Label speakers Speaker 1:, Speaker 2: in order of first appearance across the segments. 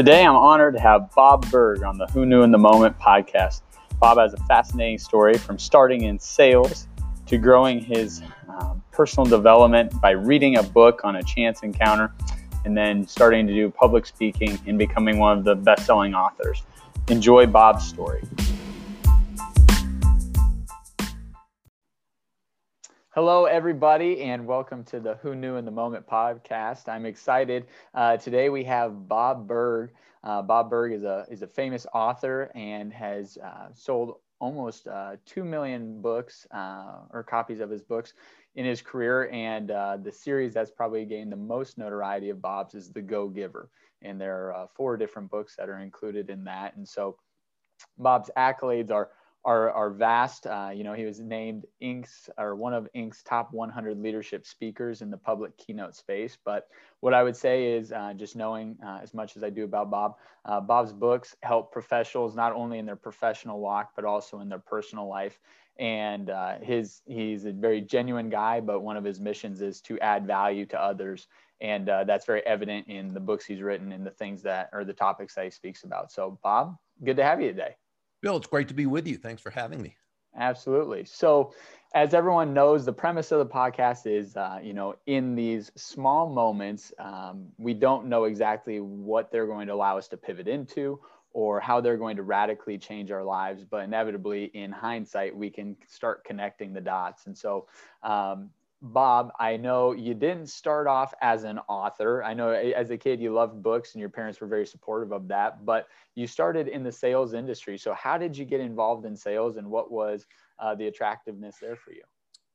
Speaker 1: Today, I'm honored to have Bob Burg on the Who Knew in the Moment podcast. Bob has a fascinating story from starting in sales to growing his um, personal development by reading a book on a chance encounter and then starting to do public speaking and becoming one of the best selling authors. Enjoy Bob's story. Hello, everybody, and welcome to the Who Knew in the Moment podcast. I'm excited. Uh, today we have Bob Burg. Uh, Bob Burg is a is a famous author and has uh, sold almost uh, two million books uh, or copies of his books in his career. And uh, the series that's probably gained the most notoriety of Bob's is The Go Giver, and there are four different books that are included in that. And so, Bob's accolades are are, are vast. Uh, you know, he was named Inc.'s or one of Inc.'s top 100 leadership speakers in the public keynote space. But what I would say is uh, just knowing uh, as much as I do about Bob, uh, Bob's books help professionals not only in their professional walk, but also in their personal life. And uh, his he's a very genuine guy, but one of his missions is to add value to others. And uh, that's very evident in the books he's written and the things that or the topics that he speaks about. So, Bob, good to have you today.
Speaker 2: Bill, it's great to be with you. Thanks for having me.
Speaker 1: Absolutely. So, as everyone knows, the premise of the podcast is, uh, you know, in these small moments, um, we don't know exactly what they're going to allow us to pivot into or how they're going to radically change our lives. But inevitably, in hindsight, we can start connecting the dots. And so, um, Bob, I know you didn't start off as an author. I know as a kid you loved books and your parents were very supportive of that, but you started in the sales industry. So, how did you get involved in sales and what was uh, the attractiveness there for you?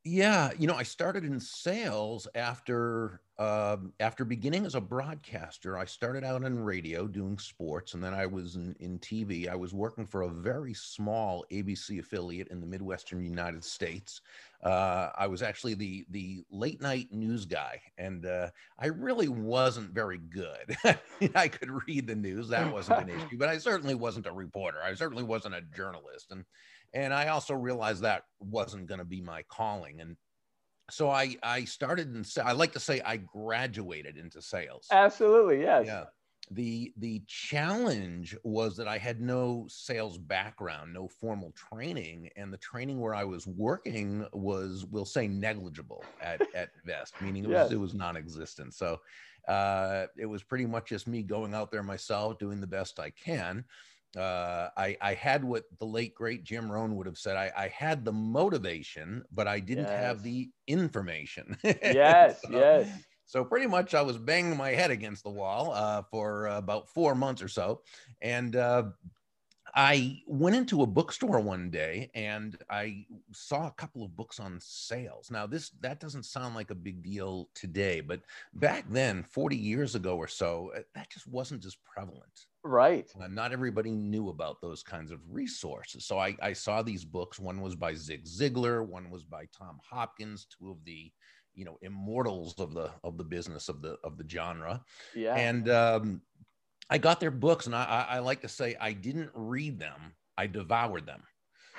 Speaker 2: Yeah, you know, I started in sales after um, after beginning as a broadcaster. I started out in radio doing sports, and then I was in, in TV. I was working for a very small ABC affiliate in the Midwestern United States. Uh, I was actually the the late night news guy, and uh, I really wasn't very good. I could read the news; that wasn't an issue, but I certainly wasn't a reporter. I certainly wasn't a journalist, and and I also realized that wasn't going to be my calling. And so I I started and I like to say I graduated into sales.
Speaker 1: Absolutely, yes.
Speaker 2: Yeah. The the challenge was that I had no sales background, no formal training, and the training where I was working was, we'll say, negligible at at best, meaning it was yes. it was non-existent. So uh, it was pretty much just me going out there myself, doing the best I can uh, I, I had what the late great Jim Rohn would have said. I, I had the motivation, but I didn't yes. have the information.
Speaker 1: yes, so, yes.
Speaker 2: So pretty much, I was banging my head against the wall uh, for uh, about four months or so, and uh, I went into a bookstore one day and I saw a couple of books on sales. Now, this that doesn't sound like a big deal today, but back then, 40 years ago or so, uh, that just wasn't as prevalent.
Speaker 1: Right.
Speaker 2: Uh, not everybody knew about those kinds of resources. So I, I saw these books. One was by Zig Ziglar, one was by Tom Hopkins, two of the you know immortals of the of the business of the of the genre.
Speaker 1: Yeah.
Speaker 2: And um, I got their books, and I, I, I, like to say I didn't read them; I devoured them.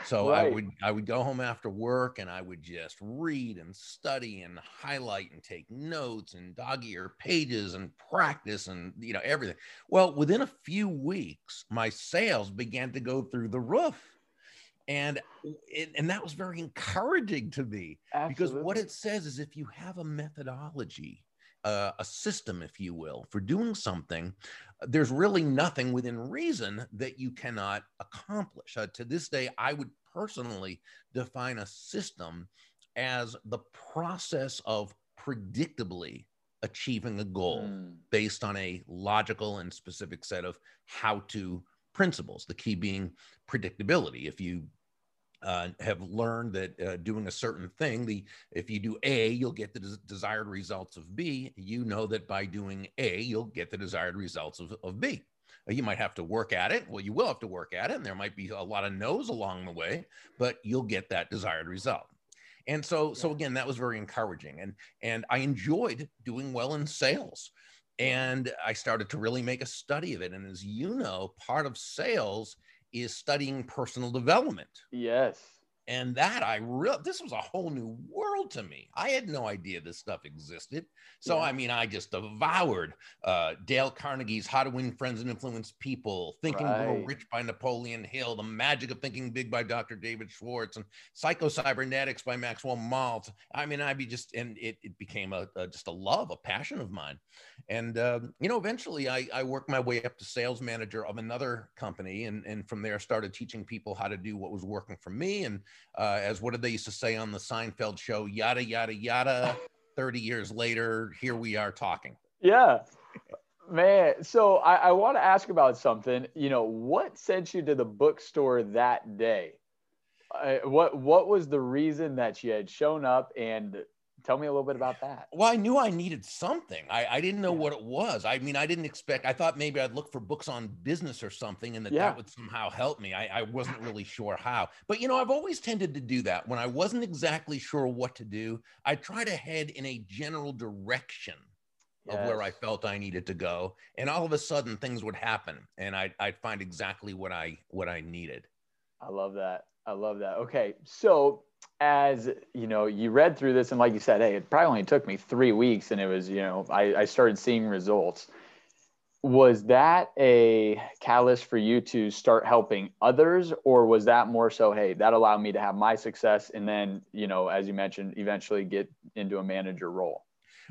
Speaker 2: So right. I would I would go home after work, and I would just read and study and highlight and take notes and dog ear pages and practice and you know everything. Well, within a few weeks, my sales began to go through the roof. And it, and that was very encouraging to me Absolutely. because what it says is if you have a methodology uh, a system, if you will, for doing something, there's really nothing within reason that you cannot accomplish. Uh, to this day, I would personally define a system as the process of predictably achieving a goal mm. based on a logical and specific set of how to principles, the key being predictability. If you uh, have learned that uh, doing a certain thing, the if you do A, you'll get the des- desired results of B. You know that by doing A, you'll get the desired results of, of B. Uh, you might have to work at it. Well, you will have to work at it, and there might be a lot of no's along the way, but you'll get that desired result. And so, so again, that was very encouraging, and and I enjoyed doing well in sales and I started to really make a study of it. And as you know, part of sales is studying personal development.
Speaker 1: Yes.
Speaker 2: And that I real this was a whole new world to me. I had no idea this stuff existed. So yeah. I mean, I just devoured uh, Dale Carnegie's How to Win Friends and Influence People, Thinking right. Grow Rich by Napoleon Hill, The Magic of Thinking Big by Dr. David Schwartz, and Psycho Cybernetics by Maxwell Maltz. I mean, I be just and it, it became a, a, just a love, a passion of mine. And um, you know, eventually I, I worked my way up to sales manager of another company, and and from there started teaching people how to do what was working for me and uh, as what did they used to say on the Seinfeld show? Yada yada yada. Thirty years later, here we are talking.
Speaker 1: Yeah, man. So I, I want to ask about something. You know, what sent you to the bookstore that day? Uh, what What was the reason that you had shown up and tell me a little bit about that.
Speaker 2: Well, I knew I needed something. I, I didn't know yeah. what it was. I mean, I didn't expect, I thought maybe I'd look for books on business or something and that yeah. that would somehow help me. I, I wasn't really sure how. But, you know, I've always tended to do that. When I wasn't exactly sure what to do, I try to head in a general direction. Yes. Of where I felt I needed to go, and all of a sudden things would happen, and I'd, I'd find exactly what I what I needed.
Speaker 1: I love that. I love that. Okay, so as you know, you read through this, and like you said, hey, it probably only took me three weeks, and it was, you know, I, I started seeing results. Was that a catalyst for you to start helping others, or was that more so, hey, that allowed me to have my success, and then, you know, as you mentioned, eventually get into a manager role?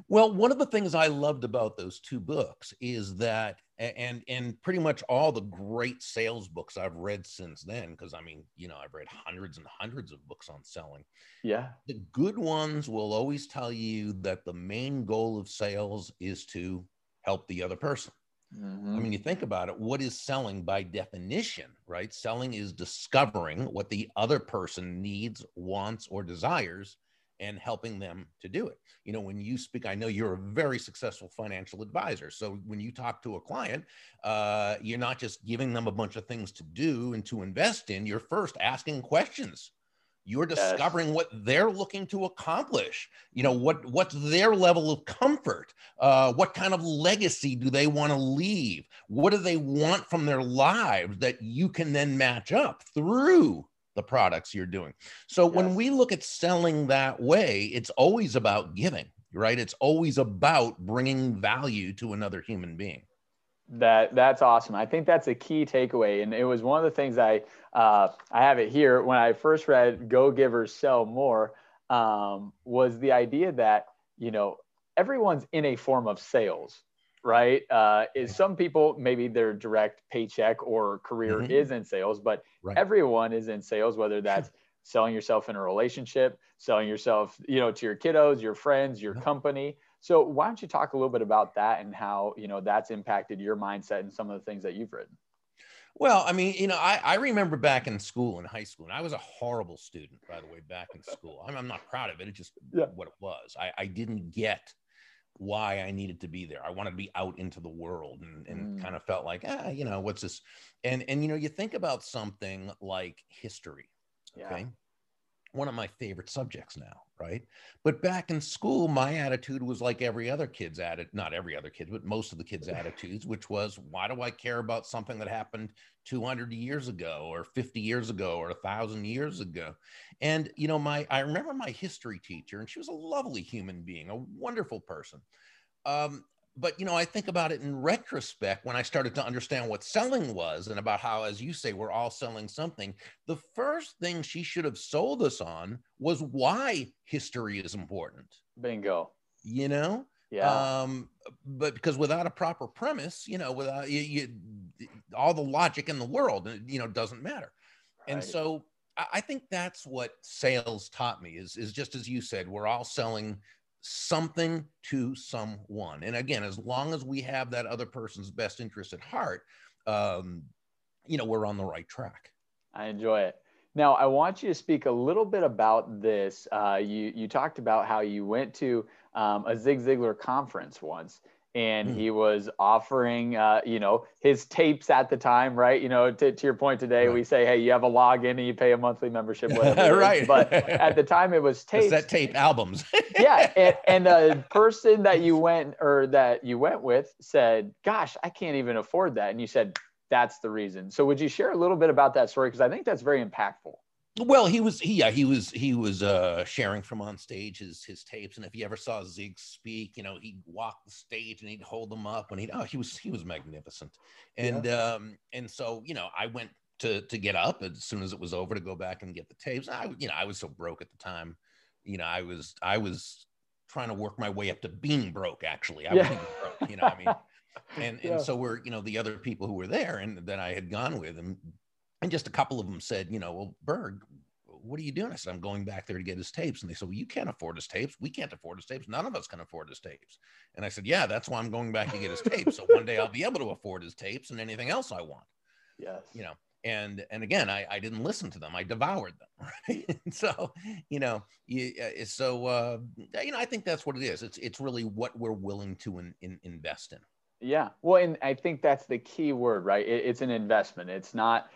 Speaker 2: Well, one of the things I loved about those two books is that, and and pretty much all the great sales books I've read since then, because I mean, you know, I've read hundreds and hundreds of books on selling.
Speaker 1: Yeah.
Speaker 2: The good ones will always tell you that the main goal of sales is to help the other person. Mm-hmm. I mean, you think about it, what is selling by definition, right? Selling is discovering what the other person needs, wants, or desires and helping them to do it. You know, when you speak, I know you're a very successful financial advisor. So when you talk to a client, uh, you're not just giving them a bunch of things to do and to invest in. You're first asking questions. You're discovering yes. what they're looking to accomplish. You know what what's their level of comfort. Uh, what kind of legacy do they want to leave? What do they want from their lives that you can then match up through the products you're doing. So yes. when we look at selling that way, it's always about giving, right? It's always about bringing value to another human being.
Speaker 1: That that's awesome. I think that's a key takeaway, and it was one of the things I uh, I have it here when I first read "Go Givers Sell More" um, was the idea that you know everyone's in a form of sales, right? Uh, is some people maybe their direct paycheck or career mm-hmm. is in sales, but right. everyone is in sales, whether that's selling yourself in a relationship, selling yourself, you know, to your kiddos, your friends, your company. So why don't you talk a little bit about that and how you know that's impacted your mindset and some of the things that you've written?
Speaker 2: Well, I mean, you know, I, I remember back in school, in high school, and I was a horrible student, by the way, back in school. I'm, I'm not proud of it. It's just yeah. what it was. I, I didn't get why I needed to be there. I wanted to be out into the world and, and mm. kind of felt like, ah, you know, what's this? And and you know, you think about something like history. Okay. Yeah. One of my favorite subjects now, right? But back in school, my attitude was like every other kid's attitude, not every other kid, but most of the kids' attitudes, which was, why do I care about something that happened 200 years ago or 50 years ago or a thousand years ago? And, you know, my, I remember my history teacher, and she was a lovely human being, a wonderful person. Um, but you know, I think about it in retrospect when I started to understand what selling was and about how, as you say, we're all selling something. The first thing she should have sold us on was why history is important.
Speaker 1: Bingo.
Speaker 2: You know?
Speaker 1: Yeah.
Speaker 2: Um, but because without a proper premise, you know, without you, you all the logic in the world, you know, doesn't matter. Right. And so I think that's what sales taught me is, is just as you said, we're all selling something to someone. And again, as long as we have that other person's best interest at heart, um, you know, we're on the right track.
Speaker 1: I enjoy it. Now, I want you to speak a little bit about this. Uh, you you talked about how you went to um, a Zig Ziglar conference once, and mm. he was offering uh, you know his tapes at the time right? You know to, to your point today right. we say hey you have a login and you pay a monthly membership right. but at the time it was tapes
Speaker 2: that tape albums.
Speaker 1: Yeah and, and the person that you went or that you went with said gosh i can't even afford that and you said that's the reason. So would you share a little bit about that story? Because i think that's very impactful
Speaker 2: Well, he was he yeah he was he was uh sharing from on stage his his tapes, and if you ever saw Zig speak, you know he'd walk the stage and he'd hold them up, and he oh he was he was magnificent, and yeah. um and so you know I went to to get up as soon as it was over to go back and get the tapes. I you know I was so broke at the time, you know I was I was trying to work my way up to being broke. Actually, I yeah. wasn't broke. You know I mean, and yeah. and so we're you know the other people who were there and that I had gone with and and just a couple of them said, you know, well, Burg, what are you doing? I said, I'm going back there to get his tapes. And they said, Well, you can't afford his tapes. We can't afford his tapes. None of us can afford his tapes. And I said, Yeah, that's why I'm going back to get his tapes. So one day I'll be able to afford his tapes and anything else I want.
Speaker 1: Yes.
Speaker 2: You know, and and again, I, I didn't listen to them. I devoured them. Right. so, you know, you, uh, so uh, you know, I think that's what it is. It's it's really what we're willing to in, in, invest in.
Speaker 1: Yeah. Well, and I think that's the key word, right? It, it's an investment. It's not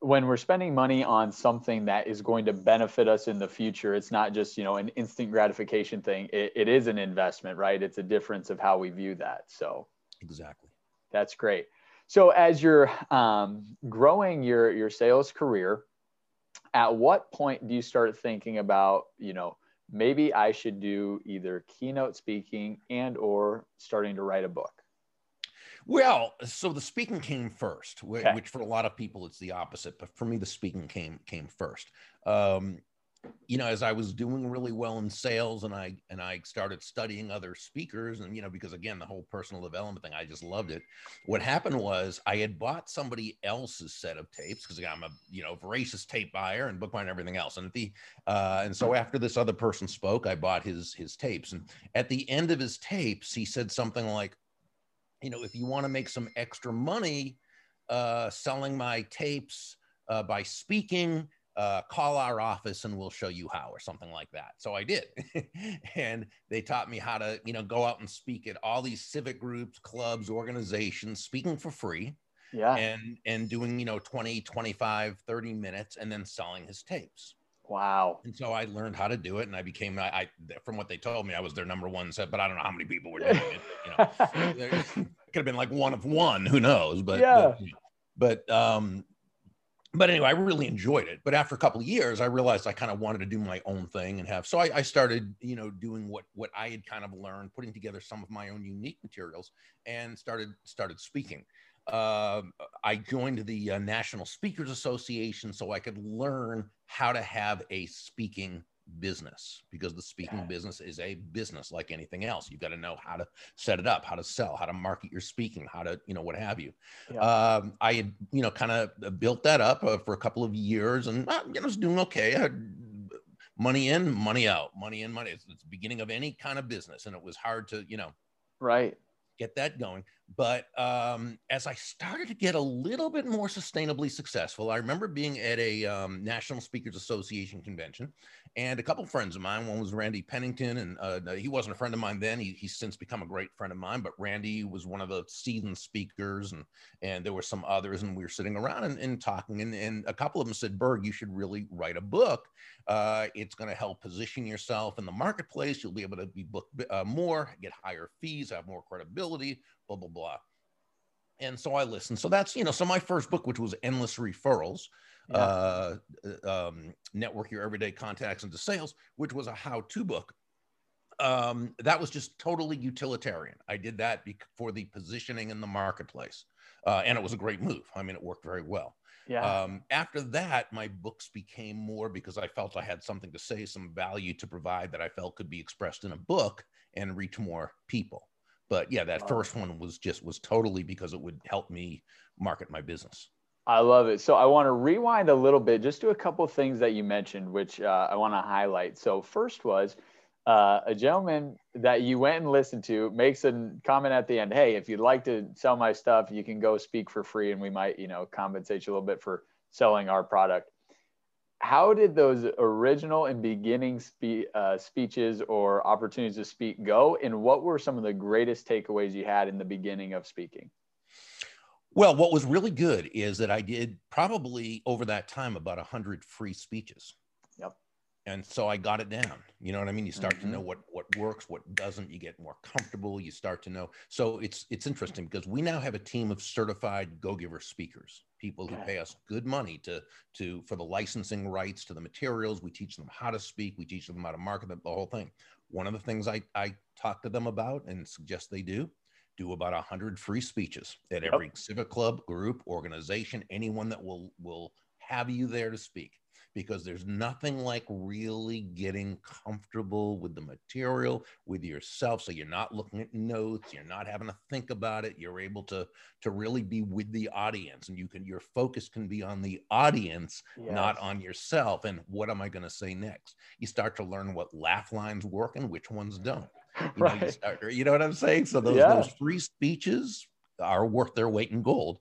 Speaker 1: when we're spending money on something that is going to benefit us in the future it's not just you know an instant gratification thing. It, it is an investment right? It's a difference of how we view that. So
Speaker 2: exactly.
Speaker 1: that's great. So as you're um, growing your your sales career at what point do you start thinking about you know maybe i should do either keynote speaking and or starting to write a book
Speaker 2: well, so the speaking came first, okay. which for a lot of people it's the opposite, but for me the speaking came came first. Um, you know, as I was doing really well in sales, and I and I started studying other speakers, and you know, because again, the whole personal development thing, I just loved it. What happened was I had bought somebody else's set of tapes because I'm a you know voracious tape buyer and bookbinder and everything else, and the uh, and so after this other person spoke, I bought his his tapes, and at the end of his tapes, he said something like, you know, if you want to make some extra money uh, selling my tapes uh, by speaking, uh, call our office and we'll show you how, or something like that. So I did. and they taught me how to, you know, go out and speak at all these civic groups, clubs, organizations, speaking for free.
Speaker 1: Yeah.
Speaker 2: And and doing, you know, 20, 25, 30 minutes and then selling his tapes.
Speaker 1: Wow.
Speaker 2: And so I learned how to do it and I became, I, I from what they told me, I was their number one set, but I don't know how many people were doing it. you know, it could have been like one of one, who knows? But, yeah. but, but, um, but anyway, I really enjoyed it. But after a couple of years, I realized I kind of wanted to do my own thing and have. So I, I, started, you know, doing what what I had kind of learned, putting together some of my own unique materials, and started started speaking uh, I joined the uh, National Speakers Association so I could learn how to have a speaking business because the speaking yeah. business is a business like anything else. You've got to know how to set it up, how to sell, how to market your speaking, how to, you know, what have you. Yeah. Um, I had, you know, kind of built that up uh, for a couple of years and, uh, you know, was doing okay. I had money in, money out, money in, money. It's, it's the beginning of any kind of business. And it was hard to, you know,
Speaker 1: right
Speaker 2: get that going. But um, as I started to get a little bit more sustainably successful, I remember being at a um, National Speakers Association convention, and a couple friends of mine. One was Randy Pennington, and uh, he wasn't a friend of mine then. He, he's since become a great friend of mine. But Randy was one of the seasoned speakers, and and there were some others, and we were sitting around and, and talking. And, and a couple of them said, "Burg, you should really write a book. Uh, it's going to help position yourself in the marketplace. You'll be able to be booked uh, more, get higher fees, have more credibility, blah blah blah." And so I listened. So that's you know, so my first book, which was Endless Referrals yeah. uh, um, network your everyday contacts into sales, which was a how-to book. Um, that was just totally utilitarian. I did that be- for the positioning in the marketplace, uh, and it was a great move. I mean, it worked very well.
Speaker 1: Yeah.
Speaker 2: Um, after that, my books became more because I felt I had something to say, some value to provide that I felt could be expressed in a book and reach more people. But yeah, that wow. first one was just was totally because it would help me market my business.
Speaker 1: I love it. So I want to rewind a little bit, just to a couple things that you mentioned, which uh, I want to highlight. So first was uh, a gentleman that you went and listened to makes a comment at the end. Hey, if you'd like to sell my stuff, you can go speak for free, and we might, you know, compensate you a little bit for selling our product. How did those original and beginning spe- uh, speeches or opportunities to speak go, and what were some of the greatest takeaways you had in the beginning of speaking?
Speaker 2: Well, what was really good is that I did probably over that time about 100 free speeches. And so I got it down. You know what I mean? You start mm-hmm. to know mm-hmm. what what works, what doesn't. You get more comfortable. You start to know. So it's it's interesting because we now have a team of certified Go Giver speakers, people who pay us good money to to for the licensing rights to the materials. We teach them how to speak. We teach them how to market the, the whole thing. One of the things I I talk to them about and suggest they do do about 100 free speeches at every yep. civic club group organization anyone that will will have you there to speak because there's nothing like really getting comfortable with the material with yourself so you're not looking at notes you're not having to think about it you're able to to really be with the audience and you can your focus can be on the audience yes. not on yourself and what am i going to say next you start to learn what laugh lines work and which ones don't you, right. know, you, start, you know what i'm saying so those, yeah. those free speeches are worth their weight in gold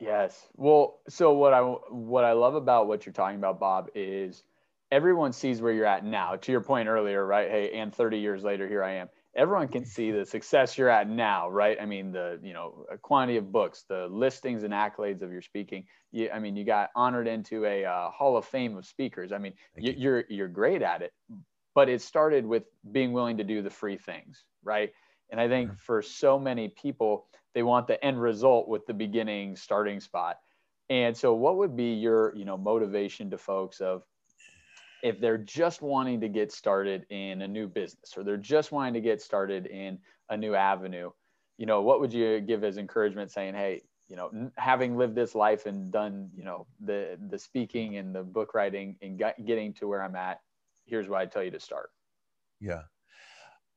Speaker 1: Yes. Well, so what I what I love about what you're talking about, Bob, is everyone sees where you're at now. To your point earlier, right? Hey, and 30 years later, here I am. Everyone can see the success you're at now, right? I mean, the you know quantity of books, the listings and accolades of your speaking. You, I mean, you got honored into a uh, Hall of Fame of speakers. I mean, you, you're you're great at it, but it started with being willing to do the free things, right? And I think mm-hmm. for so many people, they want the end result with the beginning starting spot. And so what would be your, you know, motivation to folks of if they're just wanting to get started in a new business or they're just wanting to get started in a new avenue, you know, what would you give as encouragement saying, hey, you know, having lived this life and done, you know, the the speaking and the book writing and getting to where I'm at, here's why I tell you to start.
Speaker 2: Yeah.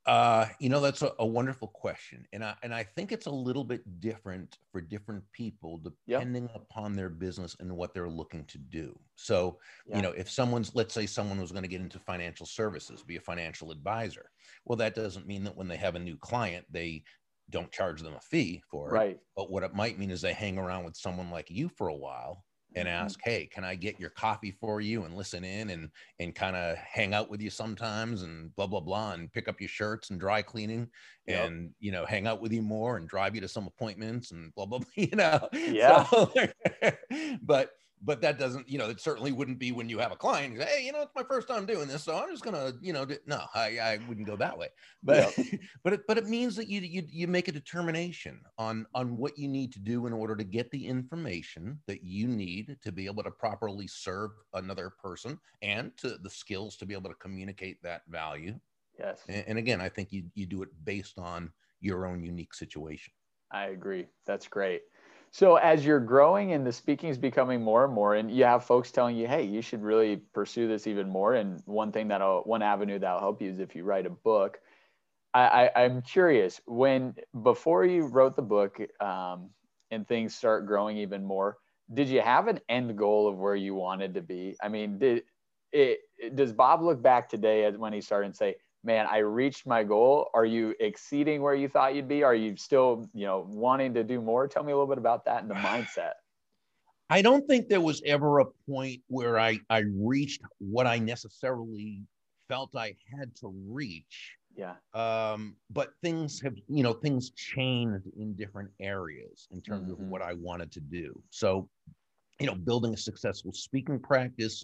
Speaker 2: Uh, you know, that's a, a, wonderful question, and I and I think it's a little bit different for different people depending yep. upon their business and what they're looking to do. So, yeah. you know, if someone's, let's say, someone was going to get into financial services, be a financial advisor, well, that doesn't mean that when they have a new client, they don't charge them a fee for it.
Speaker 1: Right.
Speaker 2: But what it might mean is they hang around with someone like you for a while and mm-hmm. ask, "Hey, can I get your coffee for you and listen in and and kind of hang out with you sometimes and blah blah blah and pick up your shirts and dry cleaning yep. and you know hang out with you more and drive you to some appointments and blah blah blah." You know,
Speaker 1: yeah. So,
Speaker 2: but but that doesn't, you know, it certainly wouldn't be when you have a client. Say, hey, you know, it's my first time doing this, so I'm just gonna, you know, do, no, I, I wouldn't go that way. But yeah. but it but it means that you you you make a determination on on what you need to do in order to get the information that you need to be able to properly serve another person and to the skills to be able to communicate that value.
Speaker 1: Yes.
Speaker 2: And, and again, I think you you do it based on your own unique situation.
Speaker 1: I agree. That's great. So as you're growing and the speaking is becoming more and more, and you have folks telling you, "Hey, you should really pursue this even more." And one thing that'll, one avenue that'll help you is if you write a book. I, I am curious when before you wrote the book um, and things start growing even more, did you have an end goal of where you wanted to be? I mean, did it? Does Bob look back today as when he started and say, man, I reached my goal. Are you exceeding where you thought you'd be? Are you still, you know, wanting to do more? Tell me a little bit about that and the mindset.
Speaker 2: I don't think there was ever a point where I, I reached what I necessarily felt I had to reach.
Speaker 1: Yeah.
Speaker 2: Um, but things have, you know, things changed in different areas in terms mm-hmm. of what I wanted to do. So, you know, building a successful speaking practice,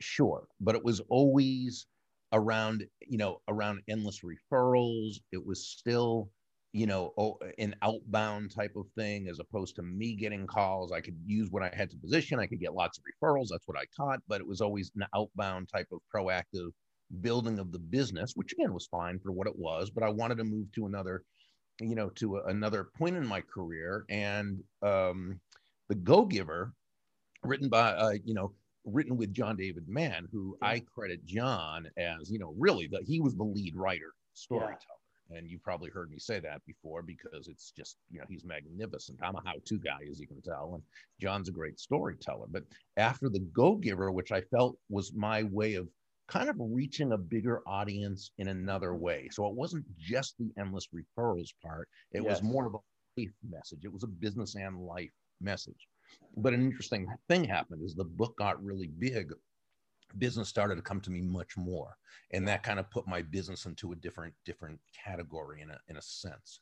Speaker 2: sure, but it was always around you know around endless referrals. It was still you know an outbound type of thing as opposed to me getting calls. I could use what i had to position. I could get lots of referrals. That's what i taught. But it was always an outbound type of proactive building of the business which again was fine for what it was. But i wanted to move to another you know to another point in my career. And um the go giver written by uh, you know written with John David Mann, who yeah. I credit John as, you know, really the, he was the lead writer, storyteller. Yeah. And you probably heard me say that before because it's just, you know, he's magnificent. I'm a how to guy, as you can tell. And John's a great storyteller. But after The Go Giver, which I felt was my way of kind of reaching a bigger audience in another way. So it wasn't just the endless referrals part, it yes. was more of a life message, it was a business and life message. But an interesting thing happened is the book got really big. Business started to come to me much more, and that kind of put my business into a different different category in a in a sense.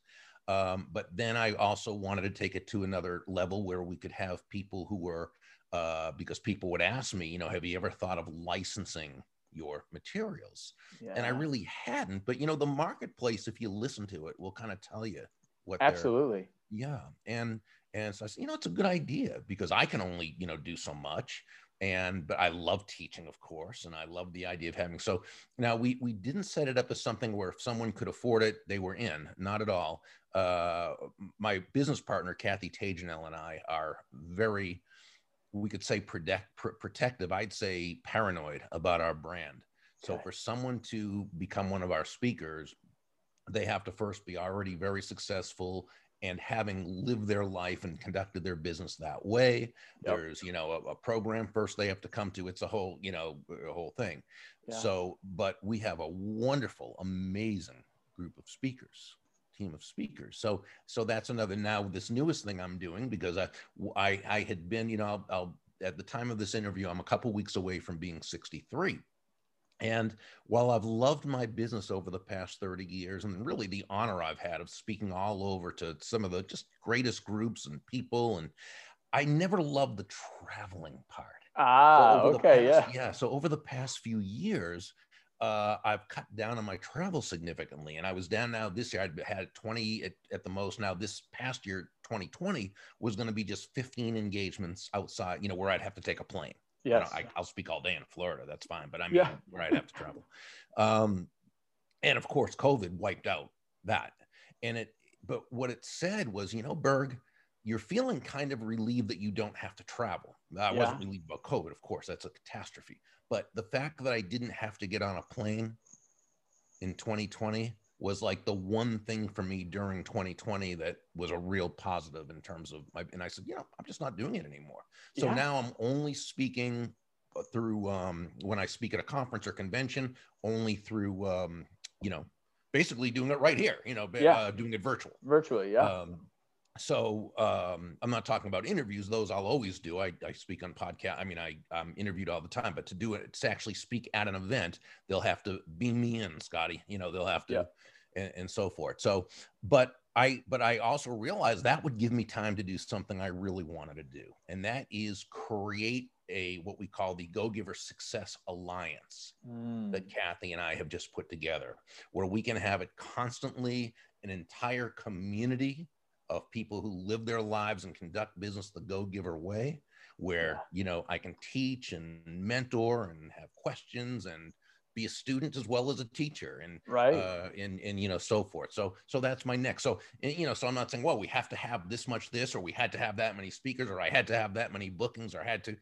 Speaker 2: Um, but then I also wanted to take it to another level where we could have people who were uh, because people would ask me, you know, have you ever thought of licensing your materials. Yeah. And I really hadn't. But you know, the marketplace, if you listen to it, will kind of tell you what
Speaker 1: absolutely.
Speaker 2: Yeah. And and so I said, you know, it's a good idea because I can only, you know, do so much. And but I love teaching, of course, and I love the idea of having. So now we we didn't set it up as something where if someone could afford it, they were in. Not at all. Uh, my business partner Kathy Tagenel and I are very we could say protect, pr- protective, I'd say paranoid about our brand. So okay. for someone to become one of our speakers, they have to first be already very successful and having lived their life and conducted their business that way. Yep. There's, you know, a, a, program first they have to come to. It's a whole, you know, a whole thing. Yeah. So, but we have a wonderful, amazing group of speakers team of speakers. So so that's another now this newest thing I'm doing because I I, I had been you know I'll, I'll at the time of this interview I'm a couple weeks away from being 63. And while I've loved my business over the past 30 years and really the honor I've had of speaking all over to some of the just greatest groups and people and I never loved the traveling part.
Speaker 1: Ah, so okay,
Speaker 2: past,
Speaker 1: yeah.
Speaker 2: Yeah, so over the past few years, uh, I've cut down on my travel significantly. And I was down now this year, I'd had 20 at, at the most. Now, this past year, 2020, was going to be just 15 engagements outside, you know, where I'd have to take a plane.
Speaker 1: Yes.
Speaker 2: I, will speak all day in Florida. That's fine. But I mean, yeah. where I'd have to travel. Um, and of course, COVID wiped out that. And it, but what it said was, you know, Burg, you're feeling kind of relieved that you don't have to travel. I yeah. wasn't relieved about COVID, of course, that's a catastrophe. But the fact that I didn't have to get on a plane in 2020 was like the one thing for me during 2020 that was a real positive in terms of my and I said, you know, I'm just not doing it anymore. So yeah. now I'm only speaking uh, through um, when I speak at a conference or convention, only through um, you know, basically doing it right here, you know, yeah. uh, doing it virtual.
Speaker 1: Virtually, yeah. Um,
Speaker 2: so um, I'm not talking about interviews; those I'll always do. I, I speak on podcast. I mean, I I'm interviewed all the time, but to do it to actually speak at an event, they'll have to beam me in, Scotty. You know, they'll have to, yeah. and, and so forth. So, but I but I also realized that would give me time to do something I really wanted to do, and that is create a what we call the Go Giver Success Alliance mm. that Kathy and I have just put together, where we can have it constantly an entire community of people who live their lives and conduct business the go giver way where you know i can teach and mentor and have questions and be a student as well as a teacher and
Speaker 1: right.
Speaker 2: uh, and and you know so forth. So so that's my next. So you know so i'm not saying well we have to have this much this or we had to have that many speakers or i had to have that many bookings or I had to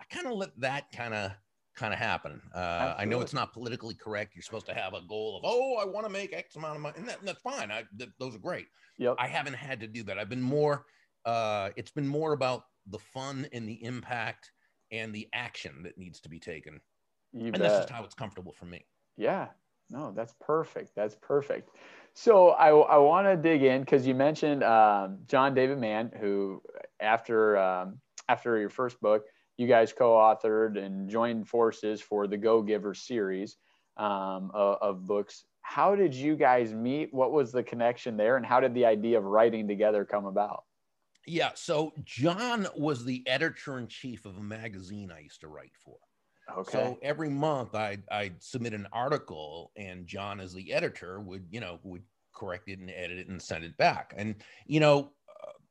Speaker 2: i kind of let that kind of kind of happen. Uh, I know it's not politically correct. You're supposed to have a goal of, oh, I want to make X amount of money, and, that, and that's fine. I, th- those are great.
Speaker 1: Yep.
Speaker 2: I haven't had to do that. I've been more. Uh, it's been more about the fun and the impact and the action that needs to be taken. You and bet. that's just how it's comfortable for me.
Speaker 1: Yeah. No, that's perfect. That's perfect. So I, I want to dig in because you mentioned um, John David Mann, who after um, after your first book, you guys co-authored and joined forces for the Go Giver series um, of, of, books. How did you guys meet? What was the connection there, and how did the idea of writing together come about?
Speaker 2: Yeah, so John was the editor in chief of a magazine I used to write for.
Speaker 1: Okay.
Speaker 2: So every month I'd, I'd submit an article, and John, as the editor, would you know would correct it and edit it and send it back. And you know,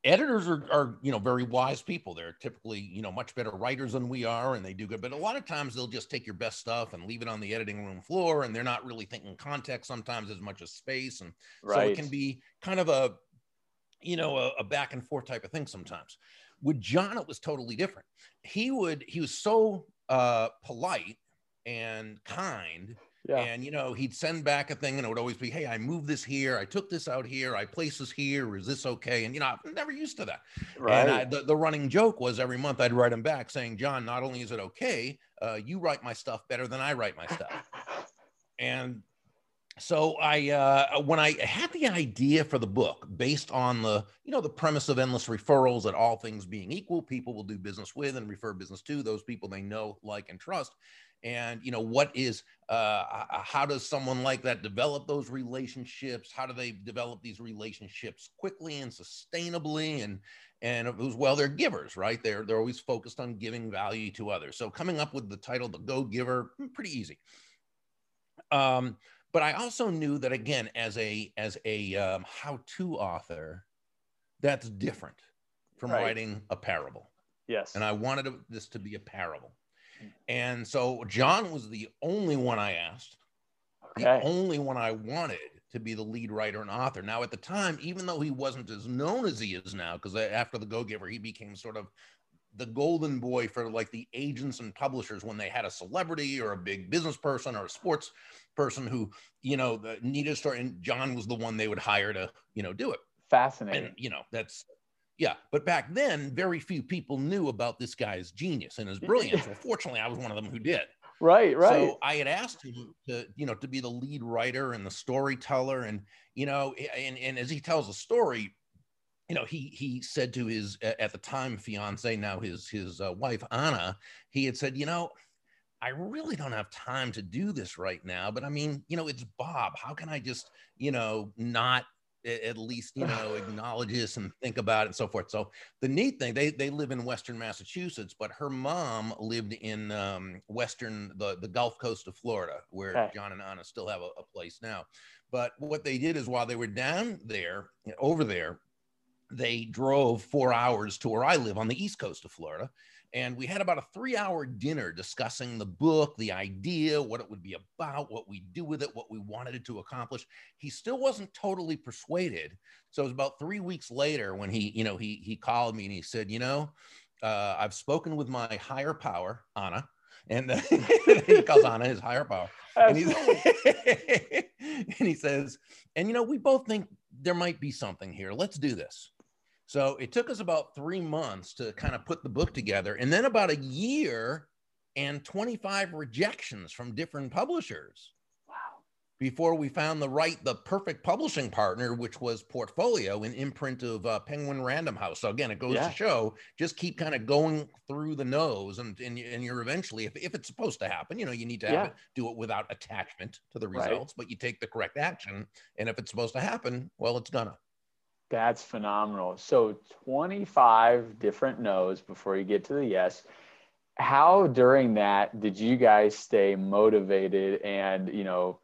Speaker 2: editors are, are you know very wise people. They're typically you know much better writers than we are and they do good. But a lot of times they'll just take your best stuff and leave it on the editing room floor and they're not really thinking context sometimes as much as space. And right. so it can be kind of a you know a, a back and forth type of thing sometimes. With john it was totally different. He would he was so uh polite and kind yeah. And you know, he'd send back a thing and it would always be, Hey, I moved this here, I took this out here, I placed this here, is this okay? And you know, I'm never used to that. Right. And I, the, the running joke was every month I'd write him back saying, John, not only is it okay, uh, you write my stuff better than I write my stuff. and so I uh, when I had the idea for the book based on the you know the premise of endless referrals that all things being equal, people will do business with and refer business to those people they know, like, and trust and you know what is uh, how does someone like that develop those relationships? How do they develop these relationships quickly and sustainably? And and it was well they're givers right? They're they're always focused on giving value to others. So coming up with the title the go giver hmm, pretty easy. Um, but i also knew that again as a as a um, how-to author that's different from right. writing a parable.
Speaker 1: Yes.
Speaker 2: And i wanted this to be a parable and so John was the only one I asked, okay. the only one I wanted to be the lead writer and author. Now, at the time, even though he wasn't as known as he is now, because after The Go Giver, he became sort of the golden boy for like the agents and publishers when they had a celebrity or a big business person or a sports person who, you know, needed a story. And John was the one they would hire to, you know, do it.
Speaker 1: Fascinating.
Speaker 2: And, you know, that's yeah, but back then, very few people knew about this guy's genius and his brilliance. well, fortunately, I was one of them who did.
Speaker 1: Right, right.
Speaker 2: So I had asked him to, you know, to be the lead writer and the storyteller, and you know, and and as he tells the story, you know, he he said to his at the time fiance, now his his uh, wife Anna, he had said, you know, I really don't have time to do this right now, but I mean, you know, it's Bob. How can I just, you know, not at least you know acknowledge this and think about it and so forth. So the neat thing they they live in western massachusetts but her mom lived in um, western the the gulf coast of florida where okay. john and anna still have a, a place now. But what they did is while they were down there over there they drove four hours to where i live on the east coast of florida and we had about a three hour dinner discussing the book, the idea, what it would be about, what we do with it, what we wanted it to accomplish. He still wasn't totally persuaded. So it was about three weeks later when he, you know, he he called me and he said, you know, uh, I've spoken with my higher power, Anna, and uh, he calls Anna his higher power, and, and he says, and you know, we both think there might be something here. Let's do this. So it took us about three months to kind of put the book together, and then about a year and 25 rejections from different publishers.
Speaker 1: Wow.
Speaker 2: Before we found the right, the perfect publishing partner, which was Portfolio, an imprint of uh, Penguin Random House. So again, it goes yeah. to show just keep kind of going through the nose, and and, and you're eventually, if, if it's supposed to happen, you know, you need to have yeah. it, do it without attachment to the results, right. but you take the correct action, and if it's supposed to happen, well, it's gonna.
Speaker 1: That's phenomenal. So 25 different no's before you get to the yes. How during that did you guys stay motivated and, you know,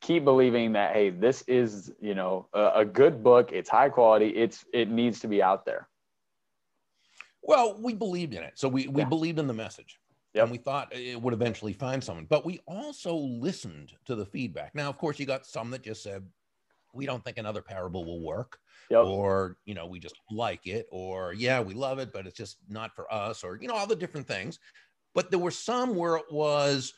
Speaker 1: keep believing that hey, this is, you know, a, a good book, it's high quality, it's it needs to be out there.
Speaker 2: Well, we believed in it. So we we yeah. believed in the message. Yep. And we thought it would eventually find someone. But we also listened to the feedback. Now, of course, you got some that just said, we don't think another parable will work yep. or you know we just like it or yeah we love it but it's just not for us or you know all the different things but there were some where it was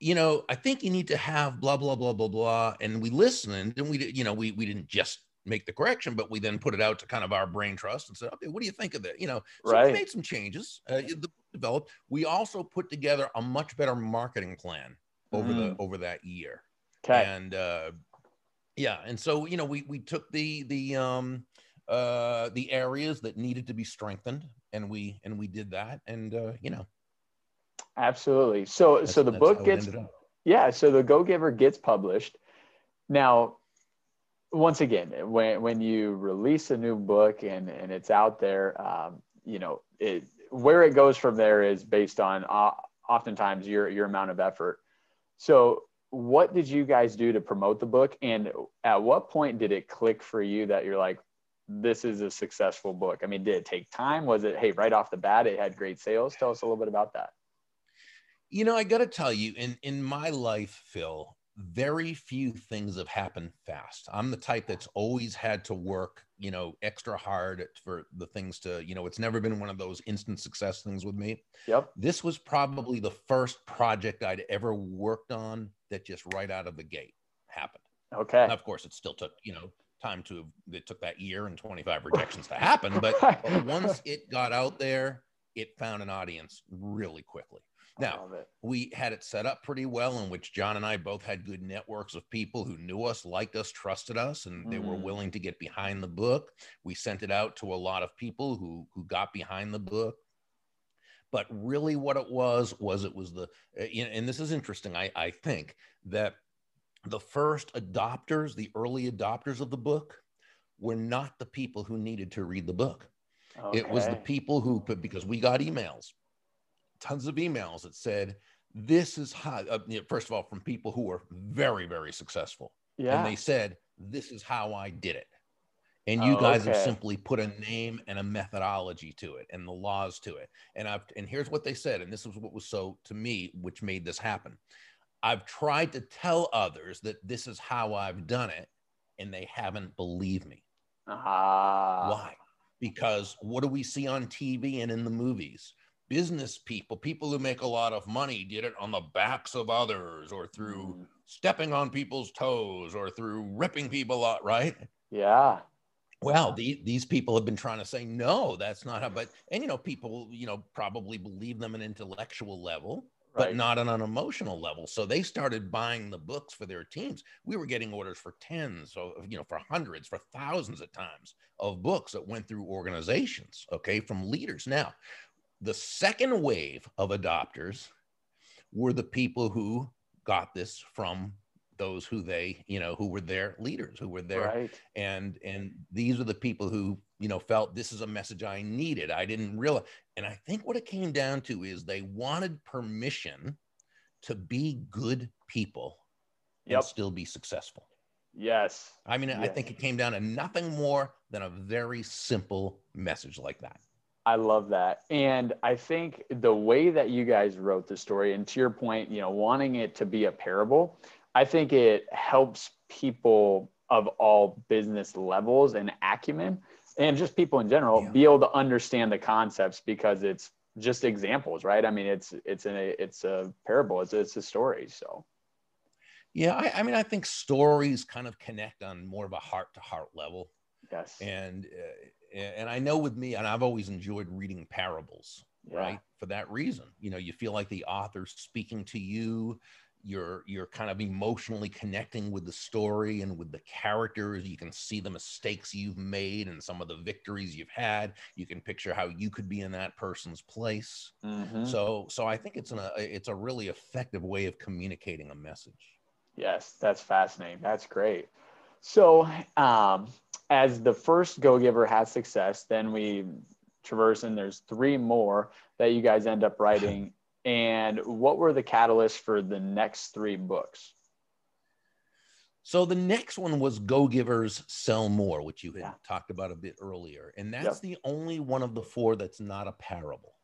Speaker 2: you know i think you need to have blah blah blah blah blah and we listened and we you know we, we didn't just make the correction but we then put it out to kind of our brain trust and said okay what do you think of that you know so right. we made some changes uh, developed we also put together a much better marketing plan over mm. the over that year okay. and uh yeah and so you know we we took the the um uh the areas that needed to be strengthened and we and we did that and uh you know.
Speaker 1: Absolutely. So so the book gets yeah so the go giver gets published. Now once again when when you release a new book and and it's out there um you know it where it goes from there is based on uh, oftentimes your your amount of effort. So what did you guys do to promote the book? And at what point did it click for you that you're like this is a successful book? I mean did it take time? Was it hey right off the bat it had great sales? Tell us a little bit about that.
Speaker 2: You know i got to tell you in in my life phil very few things have happened fast. I'm the type that's always had to work, you know, extra hard for the things to, you know, it's never been one of those instant success things with me.
Speaker 1: Yep.
Speaker 2: This was probably the first project I'd ever worked on that just right out of the gate happened.
Speaker 1: Okay.
Speaker 2: And of course, it still took, you know, time to, it took that year and 25 rejections to happen. But, but once it got out there, it found an audience really quickly. Now, we had it set up pretty well, in which John and I both had good networks of people who knew us, liked us, trusted us, and mm. they were mm. willing to get behind the book. We sent it out to a lot of people who who got behind the book. But really, what it was was it was the, uh, and this is interesting. I, I think that the first adopters, the early adopters of the book, were not the people who needed to read the book. Okay. It was the people who, because we got emails, tons of emails that said, this is how, uh, first of all, from people who were very, very successful. Yeah. And they said, this is how I did it. And you oh, guys okay. have simply put a name and a methodology to it and the laws to it. And I've, and here's what they said. And this is what was so to me, which made this happen. I've tried to tell others that this is how I've done it, and they haven't believed me.
Speaker 1: Ah.
Speaker 2: Why? Because what do we see on TV and in the movies? Business people, people who make a lot of money, did it on the backs of others or through mm. stepping on people's toes or through ripping people right?
Speaker 1: Yeah.
Speaker 2: Well, the, these people have been trying to say, no, that's not how, but, and, you know, people, you know, probably believe them an intellectual level but not on an emotional level. So they started buying the books for their teams. We were getting orders for tens, so you know, for hundreds, for thousands at times of books that went through organizations, okay, from leaders. Now, the second wave of adopters were the people who got this from those who they you know who were their leaders who were there right. and and these are the people who you know felt this is a message i needed i didn't realize and i think what it came down to is they wanted permission to be good people yep. and still be successful
Speaker 1: yes
Speaker 2: i mean
Speaker 1: yes.
Speaker 2: i think it came down to nothing more than a very simple message like that
Speaker 1: I love that. And I think the way that you guys wrote the story, and to your point, you know, wanting it to be a parable, I think it helps people of all business levels and acumen and just people in general yeah. be able to understand the concepts because it's just examples, right? I mean, it's it's a it's a parable, it's it's a story. So
Speaker 2: yeah, I, I mean, I think stories kind of connect on more of a heart to heart level.
Speaker 1: Yes.
Speaker 2: And uh, and I know with me, and I've always enjoyed reading parables, yeah. right? For that reason, you know, you feel like the author's speaking to you you're you're kind of emotionally connecting with the story and with the characters you can see the mistakes you've made and some of the victories you've had you can picture how you could be in that person's place mm-hmm. so so i think it's an a, it's a really effective way of communicating a message
Speaker 1: yes that's fascinating that's great so um, as the first go giver has success then we traverse and there's three more that you guys end up writing and what were the catalysts for the next three books?
Speaker 2: So the next one was Go Givers Sell More, which you had yeah. talked about a bit earlier, and that's yep. the only one of the four that's not a parable.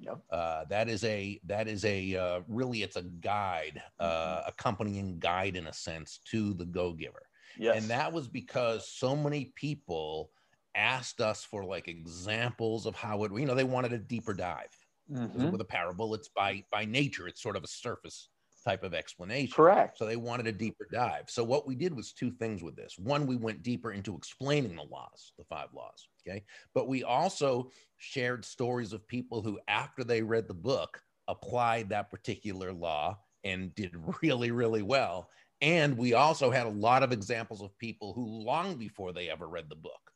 Speaker 1: Yep.
Speaker 2: Uh, that is a that is a uh, really it's a guide, uh, mm-hmm. accompanying guide in a sense to the Go Giver. Yes. And that was because so many people asked us for like examples of how it you know they wanted a deeper dive Mm-hmm. With a parable, it's by by nature, it's sort of a surface type of explanation.
Speaker 1: Correct.
Speaker 2: So they wanted a deeper dive. So what we did was two things with this. One, we went deeper into explaining the laws, the five laws. Okay. But we also shared stories of people who, after they read the book, applied that particular law and did really, really well. And we also had a lot of examples of people who, long before they ever read the book,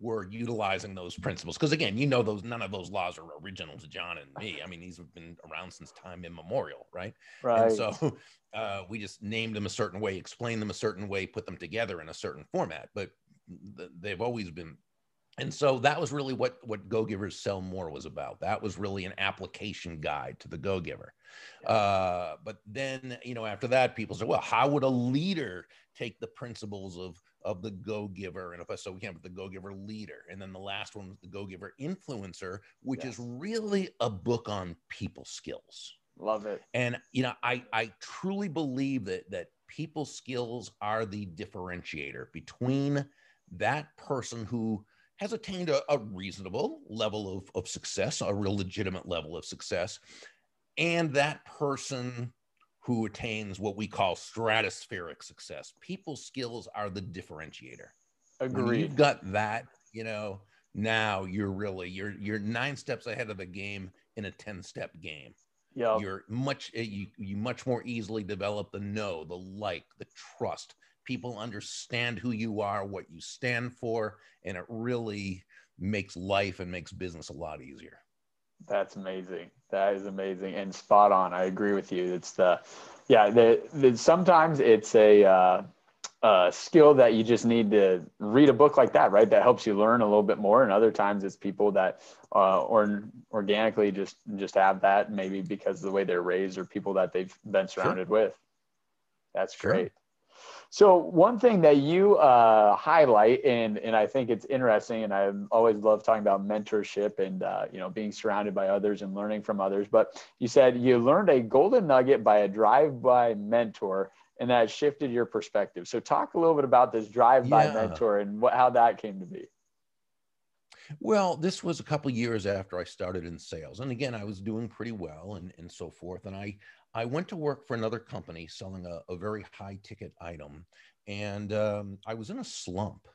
Speaker 2: were utilizing those principles. Because again you know those none of those laws are original to john and me. I mean these have been around since time immemorial right?
Speaker 1: Right
Speaker 2: and so uh, we just named them a certain way explained them a certain way put them together in a certain format. But th- they've always been and so that was really what what go givers sell more was about that was really an application guide to the go giver yeah. uh, but then you know after that people said well how would a leader take the principles of of the go giver. And if I so we can have the go giver leader. And then the last one was the go giver influencer, which yes. is really a book on people skills.
Speaker 1: Love it.
Speaker 2: And you know, I I truly believe that that people skills are the differentiator between that person who has attained a, a reasonable level of, of success, a real legitimate level of success, and that person who attains what we call stratospheric success. People skills are the differentiator.
Speaker 1: Agreed.
Speaker 2: When you've got that, you know, now you're really you're you're nine steps ahead of the game in a 10 step game.
Speaker 1: Yeah.
Speaker 2: You're much eh, you you much more easily develop the know, the like, the trust. People understand who you are, what you stand for, and it really makes life and makes business a lot easier.
Speaker 1: That's amazing. That is amazing and spot on. I agree with you. It's the, yeah, the, the sometimes it's a, uh, a skill that you just need to read a book like that, right? That helps you learn a little bit more. And other times it's people that, uh, or organically just, just have that maybe because of the way they're raised or people that they've been surrounded sure. with. That's great. So one thing that you uh, highlight, and and I think it's interesting, and I always love talking about mentorship and uh, you know being surrounded by others and learning from others. But you said you learned a golden nugget by a drive-by mentor, and that shifted your perspective. So talk a little bit about this drive-by yeah. mentor and what, how that came to be.
Speaker 2: Well, this was a couple years after I started in sales, and again, I was doing pretty well and and so forth, and I I went to work for another company selling a, a very high ticket item, and um, I was in a slump,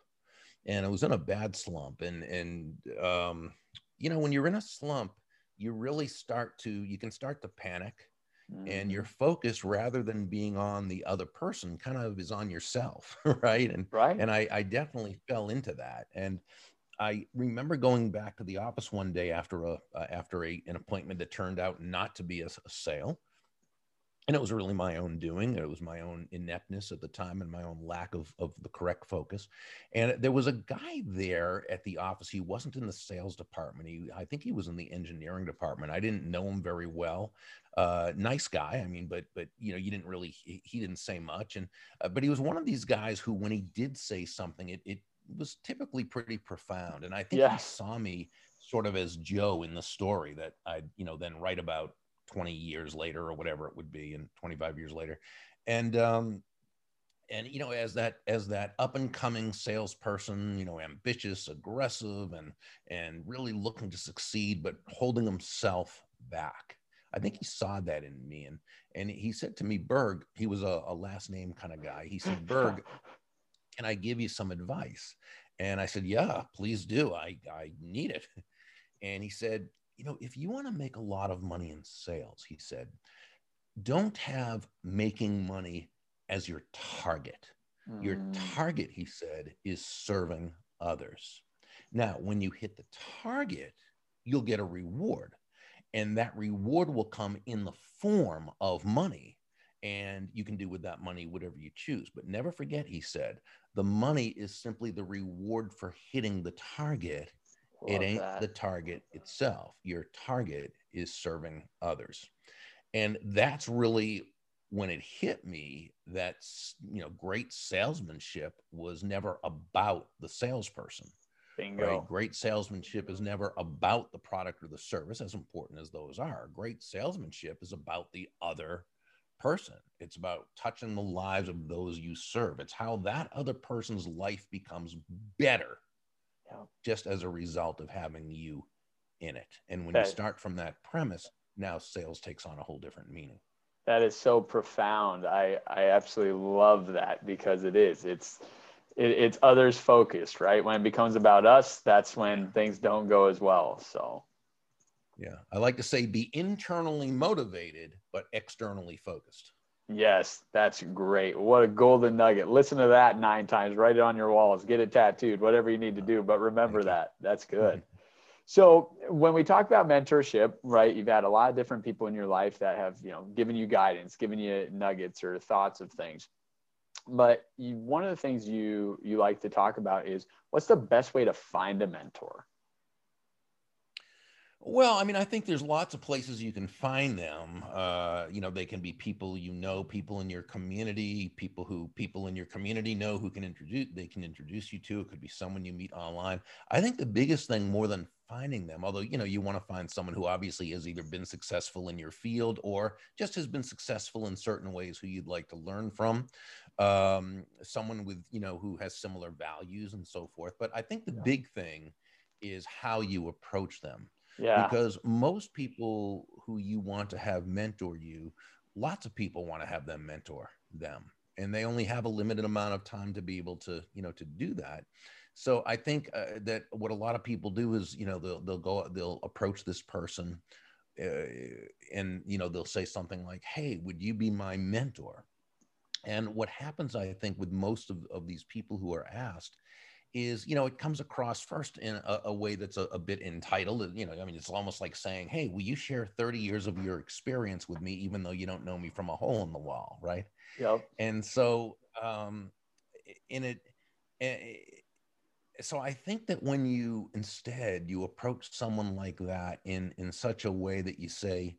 Speaker 2: and I was in a bad slump, and and um, you know when you're in a slump, you really start to you can start to panic, mm. and your focus rather than being on the other person kind of is on yourself, right? And
Speaker 1: right,
Speaker 2: and I I definitely fell into that, and I remember going back to the office one day after a uh, after a, an appointment that turned out not to be a, a sale and it was really my own doing it was my own ineptness at the time and my own lack of, of the correct focus. And there was a guy there at the office he wasn't in the sales department he i think he was in the engineering department i didn't know him very well uh, nice guy i mean but but you know you didn't really he, he didn't say much and uh, but he was one of these guys who when he did say something it, it was typically pretty profound and i think he saw me sort of as joe in the story that i you know then write about 20 years later or whatever it would be and 25 years later. And um and you know as that as that up and coming salesperson you know ambitious aggressive and and really looking to succeed but holding himself back. I think he saw that in me and and he said to me Burg he was a, a last name kind of guy. He said Burg can i give you some advice? And i said yeah please do. I i need it. And he said you know, if you want to make a lot of money in sales, he said, don't have making money as your target. Mm. Your target, he said, is serving others. Now, when you hit the target, you'll get a reward, and that reward will come in the form of money. And you can do with that money whatever you choose. But never forget, he said, the money is simply the reward for hitting the target Love it ain't that. the target itself. Your target is serving others. And that's really when it hit me that you know great salesmanship was never about the salesperson.
Speaker 1: Bingo. Right?
Speaker 2: Great salesmanship is never about the product or the service, as important as those are. Great salesmanship is about the other person. It's about touching the lives of those you serve. It's how that other person's life becomes better yeah. just as a result of having you in it. And when that, you start from that premise, now sales takes on a whole different meaning.
Speaker 1: That is so profound. I, I absolutely love that because it is. It's it, it's others focused, right? When it becomes about us, that's when things don't go as well. So
Speaker 2: yeah, I like to say be internally motivated, but externally focused.
Speaker 1: Yes, that's great. What a golden nugget. Listen to that nine times, write it on your walls, get it tattooed, whatever you need to do. But remember that. That's good. So when we talk about mentorship, right, you've had a lot of different people in your life that have, you know, given you guidance, given you nuggets or thoughts of things. But you, one of the things you you like to talk about is what's the best way to find a mentor?
Speaker 2: Well, I mean, I think there's lots of places you can find them. Uh, you know, they can be people you know, people in your community, people who people in your community know who can introduce they can introduce you to. It could be someone you meet online. I think the biggest thing more than finding them, although you know you want to find someone who obviously has either been successful in your field or just has been successful in certain ways who you'd like to learn from. Um, someone with you know who has similar values and so forth. But I think the yeah. big thing is how you approach them
Speaker 1: yeah.
Speaker 2: Because most people who you want to have mentor you, lots of people want to have them mentor them. And they only have a limited amount of time to be able to, you know, to do that. So I think uh, that what a lot of people do is, you know, they'll they'll go they'll approach this person, uh, and you know they'll say something like, "Hey, would you be my mentor?" And what happens, I think, with most of, of these people who are asked is you know it comes across first in a, a way that's a, a, bit entitled you know i mean it's almost like saying hey will you share 30 years of your experience with me even though you don't know me from a hole in the wall right?
Speaker 1: Yep.
Speaker 2: And so um in it eh, so i think that when you instead you approach someone like that in in such a way that you say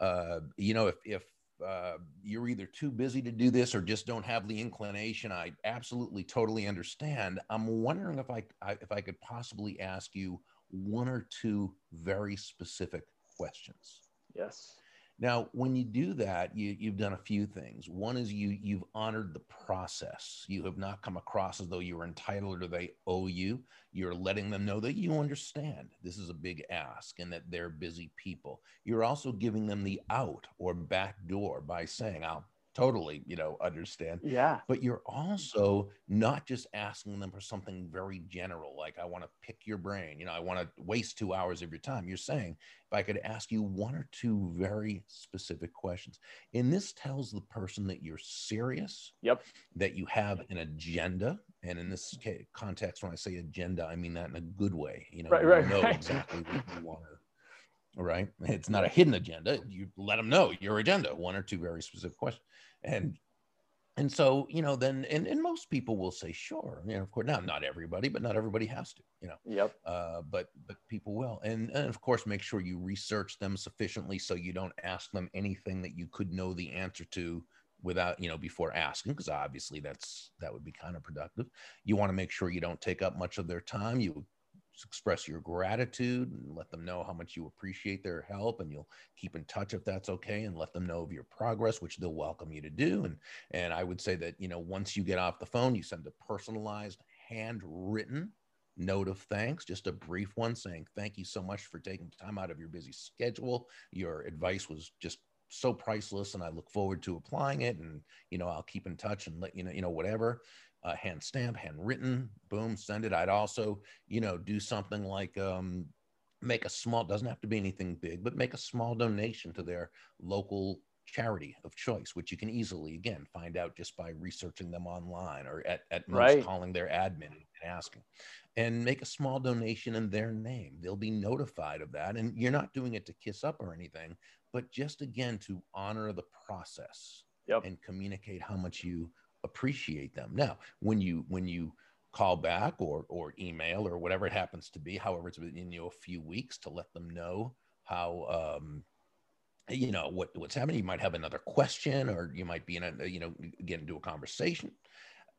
Speaker 2: uh you know if if uh, you're either too busy to do this or just don't have the inclination. I absolutely totally understand. I'm wondering if I, I if I could possibly ask you one or two very specific questions.
Speaker 1: Yes.
Speaker 2: Now, when you do that, you, you've done a few things. One is you you've honored the process. You have not come across as though you're entitled or they owe you. You're letting them know that you understand this is a big ask and that they're busy people. You're also giving them the out or back door by saying, "I'll totally you know understand.
Speaker 1: Yeah.
Speaker 2: But you're also not just asking them for something very general like i want to pick your brain you know i want to waste two hours of your time. You're saying if i could ask you one or two very specific questions and this tells the person that you're serious
Speaker 1: yep.
Speaker 2: that you have an agenda and in this context when i say agenda i mean that in a good way you know
Speaker 1: right, you right,
Speaker 2: know
Speaker 1: right.
Speaker 2: exactly what you want to right? It's not a hidden agenda you let them know your agenda one or two very specific questions and and so you know then and, and most people will say sure you know of course now not everybody but not everybody has to you know.
Speaker 1: Yep.
Speaker 2: Uh, but but people will. And, and of course make sure you research them sufficiently so you don't ask them anything that you could know the answer to without you know before asking because obviously that's that would be kind of productive. You want to make sure you don't take up much of their time. You express your gratitude and let them know how much you appreciate their help and you'll keep in touch if that's okay and let them know of your progress which they'll welcome you to do and and i would say that you know once you get off the phone you send a personalized handwritten note of thanks just a brief one saying thank you so much for taking time out of your busy schedule. Your advice was just so priceless and i look forward to applying it and you know i'll keep in touch and let you know you know whatever uh, hand stamp, handwritten, boom, send it. I'd also, you know, do something like um, make a small, doesn't have to be anything big, but make a small donation to their local charity of choice, which you can easily, again, find out just by researching them online or at, at most right. calling their admin and asking. And make a small donation in their name. They'll be notified of that. And you're not doing it to kiss up or anything, but just again to honor the process
Speaker 1: yep.
Speaker 2: and communicate how much you appreciate them. Now, when you when you call back or or email or whatever it happens to be, however it's within you know, a few weeks to let them know how um, you know what what's happening. You might have another question, or you might be in a you know get into a conversation.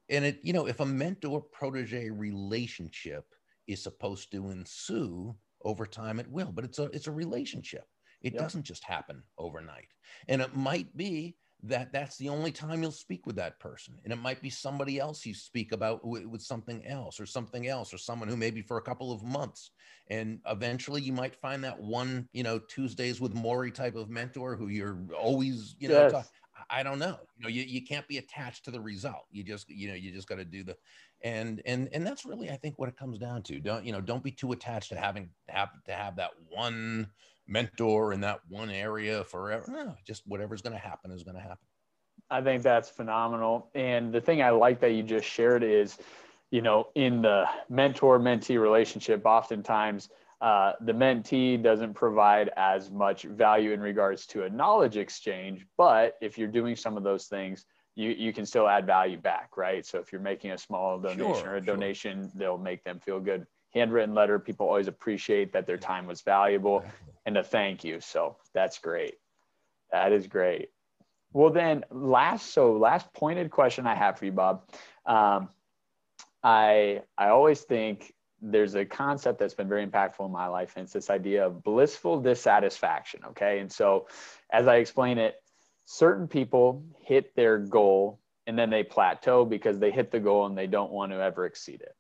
Speaker 2: And it you know if a mentor protege relationship is supposed to ensue over time, it will. But it's a it's a relationship. It doesn't just happen overnight. And it might be that that's the only time you'll speak with that person and it might be somebody else you speak about with, with, something else or something else or someone who maybe for a couple of months and eventually you might find that one you know tuesdays with Morrie type of mentor who you're always you know yes. talk, i don't know you know you, you can't be attached to the result you just you know you just got to do the and and and that's really i think what it comes down to don't you know don't be too attached to having to have to have that one mentor in that one area forever. No, just whatever's going to happen is going to happen.
Speaker 1: I think that's phenomenal. And the thing I like that you just shared is, you know, in the mentor mentee relationship, oftentimes uh, the mentee doesn't provide as much value in regards to a knowledge exchange. But if you're doing some of those things, you, you can still add value back, right? So if you're making a small donation sure, or a sure. donation, they'll make them feel good. Handwritten letter, people always appreciate that their time was valuable and a thank you. So that's great. That is great. Well, then last, so last pointed question I have for you, Bob. Um, I, I always think there's a concept that's been very impactful in my life, and it's this idea of blissful dissatisfaction. Okay. And so, as I explain it, certain people hit their goal and then they plateau because they hit the goal and they don't want to ever exceed it.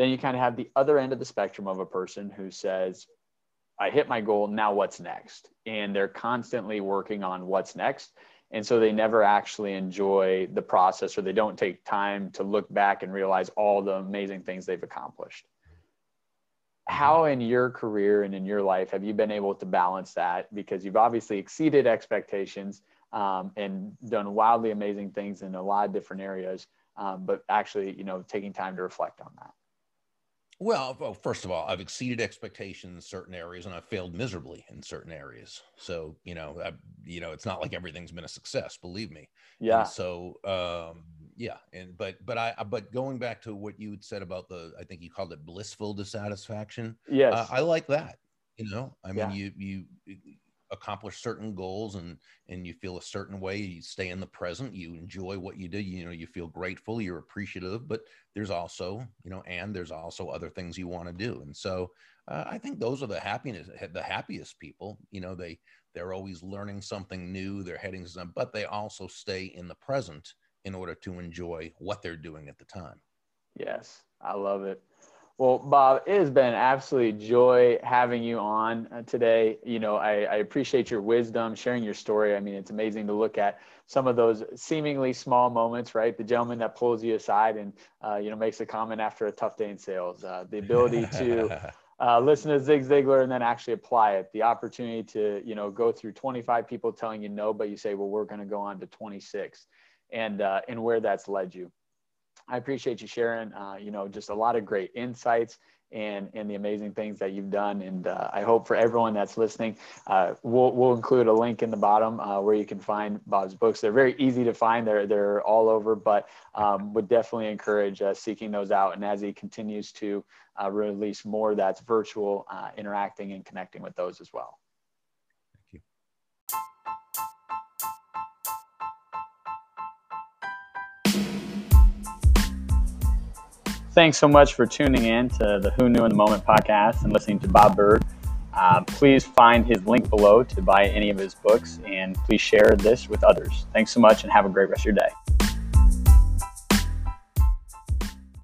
Speaker 1: Then you kind of have the other end of the spectrum of a person who says, I hit my goal. Now what's next? And they're constantly working on what's next. And so they never actually enjoy the process or they don't take time to look back and realize all the amazing things they've accomplished. How in your career and in your life have you been able to balance that? Because you've obviously exceeded expectations um, and done wildly amazing things in a lot of different areas. um, but actually, you know, taking time to reflect on that.
Speaker 2: Well, well, first of all, I've exceeded expectations in certain areas, and I've failed miserably in certain areas. So, you know, I, you know, it's not like everything's been a success. Believe me.
Speaker 1: Yeah.
Speaker 2: And so, um, yeah, and but but I but going back to what you said about the, I think you called it blissful dissatisfaction.
Speaker 1: Yes.
Speaker 2: Uh, I like that. You know, I mean,
Speaker 1: Yeah.
Speaker 2: you you accomplish certain goals and and you feel a certain way you stay in the present you enjoy what you do you know you feel grateful you're appreciative but there's also you know and there's also other things you want to do and so uh, i think those are the happiness the happiest people you know they they're always learning something new they're heading to some but they also stay in the present in order to enjoy what they're doing at the time
Speaker 1: Yes, I love it. Well, Bob, it has been an absolute joy having you on uh, today. You know, I, I appreciate your wisdom, sharing your story. I mean, it's amazing to look at some of those seemingly small moments, right? The gentleman that pulls you aside and, uh, you know, makes a comment after a tough day in sales, uh, the ability to uh, listen to Zig Ziglar and then actually apply it, the opportunity to, you know, go through 25 people telling you no, but you say, well, we're going to go on to 26 and, uh, and where that's led you. I appreciate you sharing, uh, you know, just a lot of great insights and, and the amazing things that you've done. And uh, I hope for everyone that's listening, uh, we'll, we'll include a link in the bottom uh, where you can find Bob's books. They're very easy to find. They're, they're all over, but um, would definitely encourage uh, seeking those out. And as he continues to uh, release more, that's virtual, interacting and connecting with those as well. Thanks so much for tuning in to the Who Knew in the Moment podcast and listening to Bob Burg. Uh, please find his link below to buy any of his books and please share this with others. Thanks so much and have a great rest of your day.